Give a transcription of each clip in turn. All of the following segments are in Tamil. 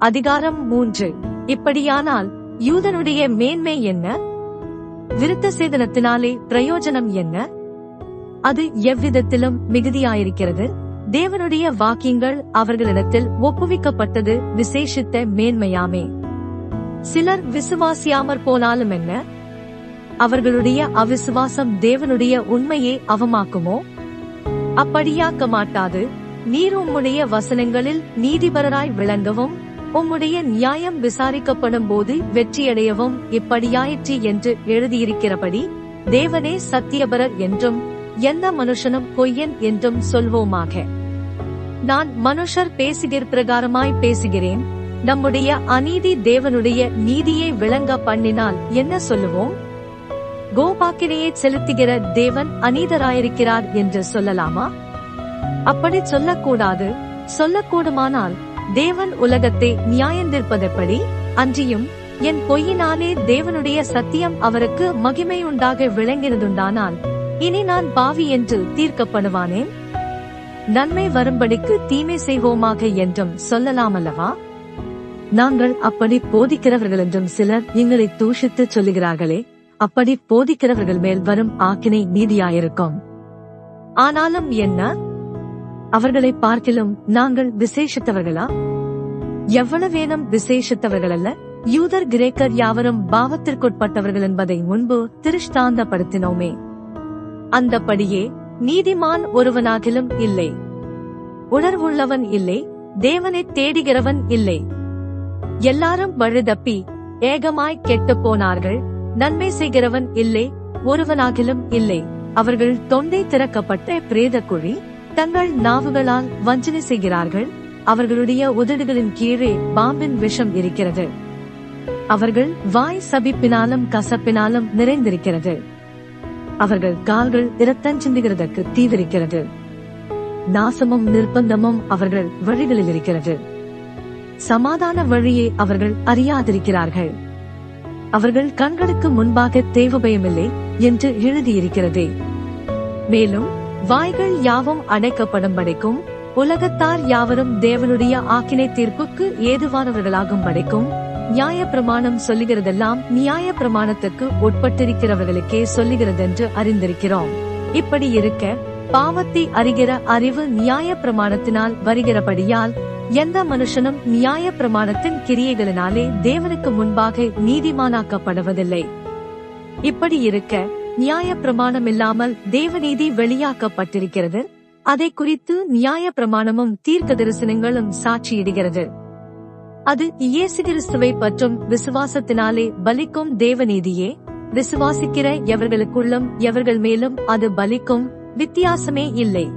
அதிகாரம் மூன்று. இப்படியானால் யூதனுடைய மேன்மை என்ன? விருத்த சேதனத்தினாலே பிரயோஜனம் என்ன? அது எவ்விதத்திலும் மிகுதியாயிருக்கிறது. தேவனுடைய வாக்கியங்கள் அவர்களிடத்தில் ஒப்புவிக்கப்பட்டது விசேஷித்த மேன்மையாமே. சிலர் விசுவாசியாமற் போனாலும் என்ன? அவர்களுடைய அவிசுவாசம் தேவனுடைய உண்மையை அவமாக்குமோ? அப்படியாக்க மாட்டாது நீர் உம்முடைய வசனங்களில் நீதிபரராய் விளங்கவும் உம்முடைய நியாயம் விசாரிக்கப்படும் போது வெற்றியடையவும் இப்படியாயிற்று என்று எழுதியிருக்கிறபடி தேவனே சத்தியபரர் என்றும் எந்த மனுஷனும் பொய்யன் என்றும் சொல்வோமாக. நான் மனுஷர் பேசுகிற பிரகாரமாய் பேசுகிறேன் நம்முடைய அநீதி தேவனுடைய நீதியை விளங்க பண்ணினால் என்ன சொல்லுவோம்? கோபாக்கினையை செலுத்துகிற தேவன் அநீதராயிருக்கிறார் என்று சொல்லலாமா? அப்படி சொல்லக்கூடாது சொல்லக்கூடுமானால் தேவன் உலகத்தை நியாயந்திருப்பதெப்படி அன்றியும் என் பொய்யினாலே தேவனுடைய சத்தியம் அவருக்கு மகிமையுண்டாக விளங்கினதுண்டானால் இனி நான் பாவி என்று தீர்க்கப்படுவானேன் நன்மை வரும்படிக்கு தீமை செய்வோமாக என்றும் சொல்லலாமல்லவா? நாங்கள் அப்படி போதிக்கிறவர்கள் என்றும் சிலர் எங்களை தூஷித்து சொல்லுகிறார்களே அப்படி போதிக்கிறவர்கள் மேல் வரும் ஆக்கினை நீதியாயிருக்கும். ஆனாலும் என்ன? அவர்களை பார்க்கிலும் நாங்கள் விசேஷித்தவர்களா? எவ்வளவேனும் விசேஷித்தவர்கள் அல்ல யூதர் கிரேக்கர் யாவரும் பாவத்திற்குட்பட்டவர்கள் என்பதை முன்பு திருஷ்டாந்தப்படுத்தினோமே. அந்தபடியே நீதிமான் ஒருவனாகிலும் இல்லை. உணர்வுள்ளவன் இல்லை. தேவனை தேடுகிறவன் இல்லை. எல்லாரும் வழுதப்பி ஏகமாய் கெட்டுப் போனார்கள். நன்மை செய்கிறவன் இல்லை. ஒருவனாகிலும் இல்லை. அவர்கள் தொண்டை திறக்கப்பட்ட பிரேத குழி தங்கள் நாவுகளால் வஞ்சனை செய்கிறார்கள். அவர்களுடைய உதடுகளின் கீழே பாம்பின் விஷம் இருக்கிறது. அவர்கள் வாய் சபிப்பினாலும் கசப்பினாலும் நிறைந்திருக்கிறது. அவர்கள் கால்கள் இரத்தஞ்சிந்துகிறதற்கு தீவிரிக்கிறது. நாசமும் நிர்பந்தமும் அவர்கள் வழிகளில் இருக்கிறது. சமாதான வழியை அவர்கள் அறியாதிருக்கிறார்கள். அவர்கள் கண்களுக்கு முன்பாக தேவபயமில்லை என்று எழுதியிருக்கிறதே. மேலும் வாய்கள் யாவும் அடைக்கப்படும்படிக்கும் உலகத்தார் யாவரும் தேவனுடைய ஆக்கினை தீர்ப்புக்கு ஏதுவானவர்களாகும் படைக்கும் நியாய பிரமாணம் சொல்லுகிறதெல்லாம் நியாய பிரமாணத்துக்கு உட்பட்டிருக்கிறவர்களுக்கே சொல்லுகிறதென்று அறிந்திருக்கிறோம். இப்படி இருக்க பாவத்தை அறிகிற அறிவு நியாய பிரமாணத்தினால் வருகிறபடியால் எந்த மனுஷனும் நியாய பிரமாணத்தின் கிரியைகளினாலே தேவனுக்கு முன்பாக நீதிமானாக்கப்படுவதில்லை. இப்படி இருக்க நியாய பிரமாணம் இல்லாமல் தேவநீதி வெளியாக்கப்பட்டிருக்கிறது. அதை குறித்து நியாய பிரமாணமும் தீர்க்க தரிசனங்களும் சாட்சியிடுகிறது. அது இயேசு கிறிஸ்துவை பற்றும் விசுவாசத்தினாலே பலிக்கும் தேவநீதியே. விசுவாசிக்கிற எவர்களுக்குள்ளும் எவர்கள் மேலும் அது பலிக்கும் வித்தியாசமே இல்லை.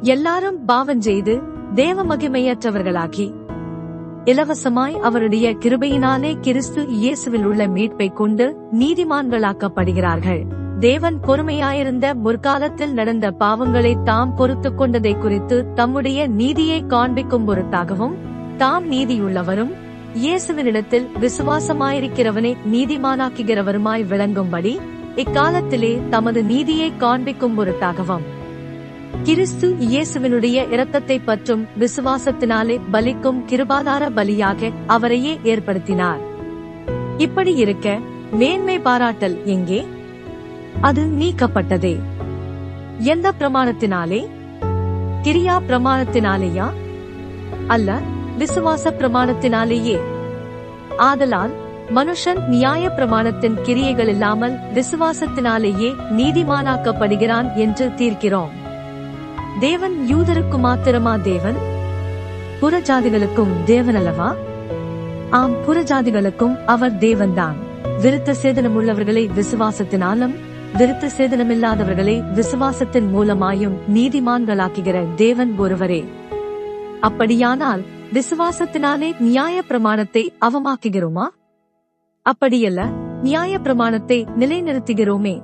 எல்லாரும் பாவம் செய்து தேவ மகிமையற்றவர்களாகி இலவசமாய் அவருடைய கிருபையினாலே கிறிஸ்து இயேசுவில் உள்ள மீட்பை கொண்டு நீதிமான்களாக்கப்படுகிறார்கள். தேவன் பொறுமையாயிருந்த முற்காலத்தில் நடந்த பாவங்களை தாம் பொறுத்துக் கொண்டதை குறித்து தம்முடைய நீதியை காண்பிக்கும் பொருட்டாகவும் தாம் நீதியுள்ளவரும் இயேசுவினிடத்தில் விசுவாசமாயிருக்கிறவனை நீதிமானாக்குகிறவருமாய் விளங்கும்படி இக்காலத்திலே தமது நீதியை காண்பிக்கும் பொருட்டாகவும் கிறிஸ்து இயேசுவினுடைய இரத்தத்தை பற்றும் விசுவாசத்தினாலே பலிக்கும் கிருபாதார பலியாக அவரையே ஏற்படுத்தினார். இப்படி இருக்க மேன்மை பாராட்டல் எங்கே? அது நீக்கப்பட்டதே. எந்த பிரமாணத்தினாலே? கிரியா பிரமாணத்தினாலேயா? அல்ல விசுவாச பிரமாணத்தினாலேயே. ஆதலால் மனுஷன் நியாய பிரமாணத்தின் கிரியைகள் இல்லாமல் விசுவாசத்தினாலேயே நீதிமானாக்கப்படுகிறான் என்று தீர்க்கிறோம். தேவன் யூதருக்கு மாத்திரமா தேவன்? புறஜாதிகளுக்கும் தேவன் அல்லவா ஆம் புறஜாதிகளுக்கும் அவர் தேவன்தான். விருத்த சேதனம் உள்ளவர்களை விசுவாசத்தினாலும் விருத்த சேதனமில்லாதவர்களை விசுவாசத்தின் மூலமாயும் நீதிமான்களாக்குகிற தேவன் ஒருவரே. அப்படியானால் விசுவாசத்தினாலே நியாய பிரமாணத்தை அவமாக்குகிறோமா? அப்படியல்ல நியாய பிரமாணத்தை நிலைநிறுத்துகிறோமே.